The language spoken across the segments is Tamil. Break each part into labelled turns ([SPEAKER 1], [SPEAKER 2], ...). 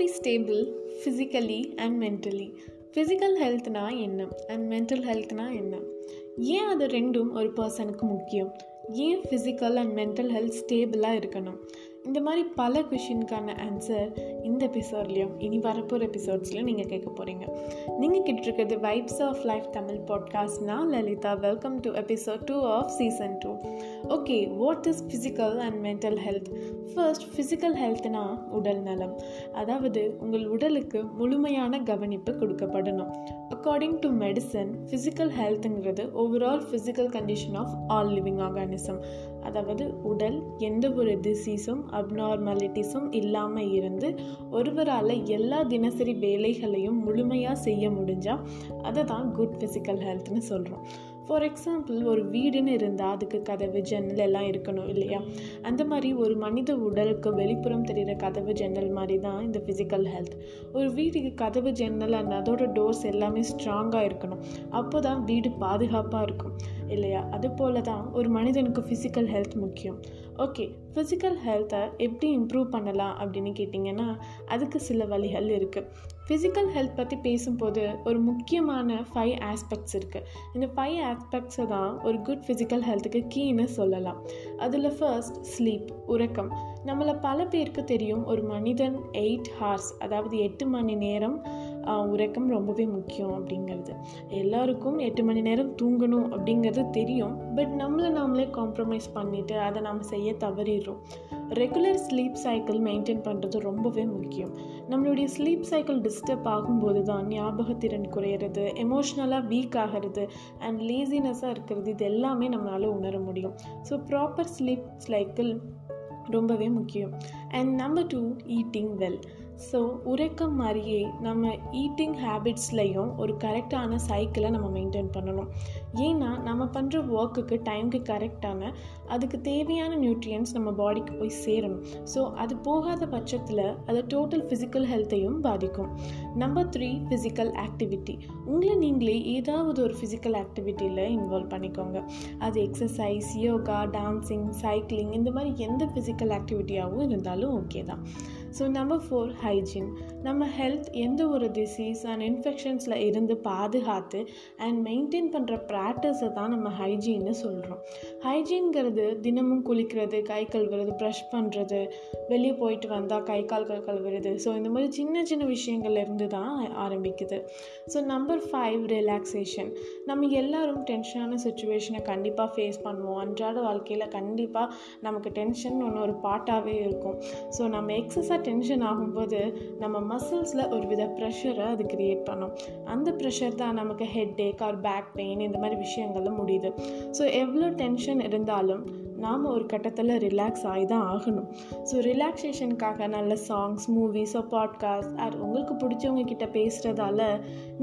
[SPEAKER 1] Be stable physically and mentally physical ஹெல்த்னா என்ன? அண்ட் மென்டல் ஹெல்த்னா என்ன? ஏன் அது ரெண்டும் ஒரு பர்சனுக்கு முக்கியம்? ஏன் ஃபிசிக்கல் அண்ட் மென்டல் ஹெல்த் ஸ்டேபிளாக இருக்கணும்? இந்த மாதிரி பல கொஷினுக்கான ஆன்சர் இந்த எபிசோட்லேயும் இனி வரப்போகிற எபிசோட்ஸ்லையும் நீங்கள் கேட்க போகிறீங்க நீங்கள் கேட்டிருக்கிறது vibes of life Tamil podcast நான் Lalitha. Welcome to episode two of season two okay what is physical and mental health first physical ஹெல்த்னா உடல் நலம். அதாவது உங்கள் உடலுக்கு முழுமையான கவனிப்பு கொடுக்கப்படணும். According to medicine physical ஹெல்த்துங்கிறது overall physical condition of all living organism அதாவது உடல் எந்த ஒரு டிசீஸும் அப்நார்மாலிட்டிஸும் இல்லாமல் இருந்து ஒருவரால் எல்லா தினசரி வேலைகளையும் முழுமையாக செய்ய முடிஞ்சால் அதை தான் குட் ஃபிசிக்கல் ஹெல்த்னு சொல்கிறோம் ஃபார் எக்ஸாம்பிள் ஒரு வீடுன்னு இருந்தால் அதுக்கு கதவு ஜன்னல் எல்லாம் இருக்கணும் இல்லையா? அந்த மாதிரி ஒரு மனித உடலுக்கு வெளிப்புறம் தெரிகிற கதவு ஜன்னல் மாதிரி தான் இந்த ஃபிசிக்கல் ஹெல்த் ஒரு வீட்டுக்கு கதவு ஜன்னல் அண்ட் அதோட டோர்ஸ் எல்லாமே ஸ்ட்ராங்காக இருக்கணும். அப்போ தான் வீடு பாதுகாப்பாக இருக்கும் இல்லையா? அது போல தான் ஒரு மனிதனுக்கு ஃபிசிக்கல் ஹெல்த் முக்கியம். ஓகே ஃபிசிக்கல் ஹெல்த்தை எப்படி இம்ப்ரூவ் பண்ணலாம் அப்படின்னு கேட்டிங்கன்னா அதுக்கு சில வழிகள் இருக்குது ஃபிசிக்கல் ஹெல்த் பற்றி பேசும்போது ஒரு முக்கியமான ஃபைவ் ஆஸ்பெக்ட்ஸ் இருக்குது இந்த ஃபைவ் ஆஸ்பெக்ட்ஸை தான் ஒரு குட் ஃபிசிக்கல் ஹெல்த்துக்கு கீன்னு சொல்லலாம். அதில் ஃபர்ஸ்ட் ஸ்லீப் உறக்கம். நம்மளை பல பேருக்கு தெரியும் ஒரு மனிதன் எயிட் ஹார்ஸ் அதாவது எட்டு மணி நேரம் உறக்கம் ரொம்பவே முக்கியம் அப்படிங்கிறது. எல்லாருக்கும் எட்டு மணி நேரம் தூங்கணும் அப்படிங்கிறது தெரியும். பட் நம்மளை நாமளே காம்ப்ரமைஸ் பண்ணிவிட்டு அதை நாம் செய்ய தவறிடுறோம். ரெகுலர் ஸ்லீப் சைக்கிள் மெயின்டைன் பண்ணுறது ரொம்பவே முக்கியம். நம்மளுடைய ஸ்லீப் சைக்கிள் டிஸ்டர்ப் ஆகும்போது தான் ஞாபகத்திறன் குறையிறது எமோஷ்னலாக வீக் ஆகிறது அண்ட் லேசினஸ்ஸாக இருக்கிறது இது எல்லாமே நம்மளால் உணர முடியும். ஸோ ப்ராப்பர் ஸ்லீப் சைக்கிள் ரொம்பவே முக்கியம். And number two eating well so உறக்கம் மாதிரியே நம்ம ஈட்டிங் ஹேபிட்ஸ்லையும் ஒரு கரெக்டான சைக்கிளை நம்ம மெயின்டைன் பண்ணணும். ஏன்னா நம்ம பண்ணுற ஒர்க்குக்கு டைமுக்கு கரெக்டான அதுக்கு தேவையான நியூட்ரியன்ஸ் நம்ம பாடிக்கு போய் சேரணும். ஸோ அது போகாத பட்சத்தில் அது டோட்டல் ஃபிசிக்கல் ஹெல்த்தையும் பாதிக்கும். நம்பர் த்ரீ ஃபிசிக்கல் ஆக்டிவிட்டி உங்களை நீங்களே ஏதாவது ஒரு ஃபிசிக்கல் ஆக்டிவிட்டியில் இன்வால்வ் பண்ணிக்கோங்க. அது எக்ஸசைஸ் யோகா டான்ஸிங் சைக்கிளிங் இந்த மாதிரி எந்த ஃபிசிக்கல் ஆக்டிவிட்டியாகவும் இருந்தாலும் ஓகே தான். ஸோ நம்பர் ஃபோர் ஹைஜீன் நம்ம ஹெல்த் எந்த ஒரு டிசீஸ் அண்ட் இன்ஃபெக்ஷன்ஸில் இருந்து பாதுகாத்து அண்ட் மெயின்டைன் பண்ணுற ப்ராக்டிஸை தான் நம்ம ஹைஜீன்னு சொல்கிறோம் ஹைஜீன்கிறது தினமும் குளிக்கிறது கை கழுவுறது ப்ரஷ் பண்ணுறது வெளியே போயிட்டு வந்தால் கை கால்கள் கழுவுறது. ஸோ இந்த மாதிரி சின்ன சின்ன விஷயங்கள்லேருந்து தான் ஆரம்பிக்குது. ஸோ நம்பர் ஃபைவ் ரிலாக்ஸேஷன் நம்ம எல்லோரும் டென்ஷனான சுச்சுவேஷனை கண்டிப்பாக ஃபேஸ் பண்ணுவோம். அன்றாட வாழ்க்கையில் கண்டிப்பாக நமக்கு டென்ஷன் ஒன்று ஒரு பாட்டாகவே இருக்கும். ஸோ நம்ம எக்ஸசைஸ் டென்ஷன் ஆகும்போது நம்ம மசில்ஸில் ஒரு வித ப்ரெஷரை அது க்ரியேட் பண்ணும். அந்த ப்ரெஷர் தான் நமக்கு headache or back pain இந்த மாதிரி விஷயங்களும் முடியுது. ஸோ எவ்வளோ டென்ஷன் இருந்தாலும் நாம் ஒரு கட்டத்தில் ரிலாக்ஸ் ஆகி தான் ஆகணும். ஸோ ரிலாக்ஸேஷனுக்காக நல்ல சாங்ஸ் மூவிஸ் பாட்காஸ்ட் ஆர் உங்களுக்கு பிடிச்சவங்க கிட்ட பேசுகிறதால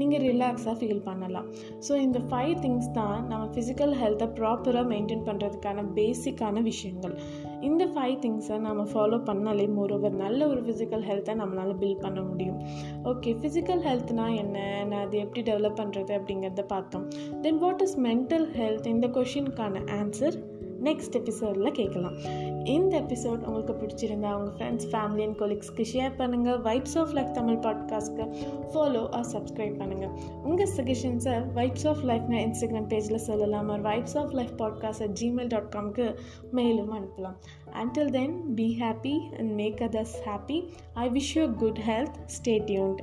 [SPEAKER 1] நீங்கள் ரிலாக்ஸாக ஃபீல் பண்ணலாம். ஸோ இந்த ஃபைவ் திங்ஸ் தான் நம்ம ஃபிசிக்கல் ஹெல்த்தை ப்ராப்பராக மெயின்டைன் பண்ணுறதுக்கான பேசிக்கான விஷயங்கள். இந்த ஃபைவ் திங்ஸை நம்ம ஃபாலோ பண்ணாலே மோரோவர் நல்ல ஒரு ஃபிசிக்கல் ஹெல்த்தை நம்மளால் பில்ட் பண்ண முடியும். ஓகே ஃபிசிக்கல் ஹெல்த்னா என்ன? நான் அது எப்படி டெவலப் பண்ணுறது அப்படிங்கிறத பார்த்தோம். Then what is mental health இந்த கொஷினுக்கான ஆன்சர் நெக்ஸ்ட் எபிசோடில் கேட்கலாம். இந்த எபிசோட் உங்களுக்கு பிடிச்சிருந்தா உங்கள் ஃப்ரெண்ட்ஸ் ஃபேமிலி அண்ட் கொலீக்ஸ்க்கு ஷேர் பண்ணுங்கள் வைப்ஸ் ஆஃப் லைஃப் தமிழ் பாட்காஸ்ட்க்கு ஃபாலோ ஆர் சப்ஸ்கிரைப் பண்ணுங்கள் உங்கள் சஜஷன்ஸை வைப்ஸ் ஆஃப் லைஃப்னு இன்ஸ்டாகிராம் பேஜில் சொல்லலாம் or vibes of life podcast at Gmail dot காம்க்கு மெயிலும் அனுப்பலாம். Until then be happy and make others happy I wish you good health stay tuned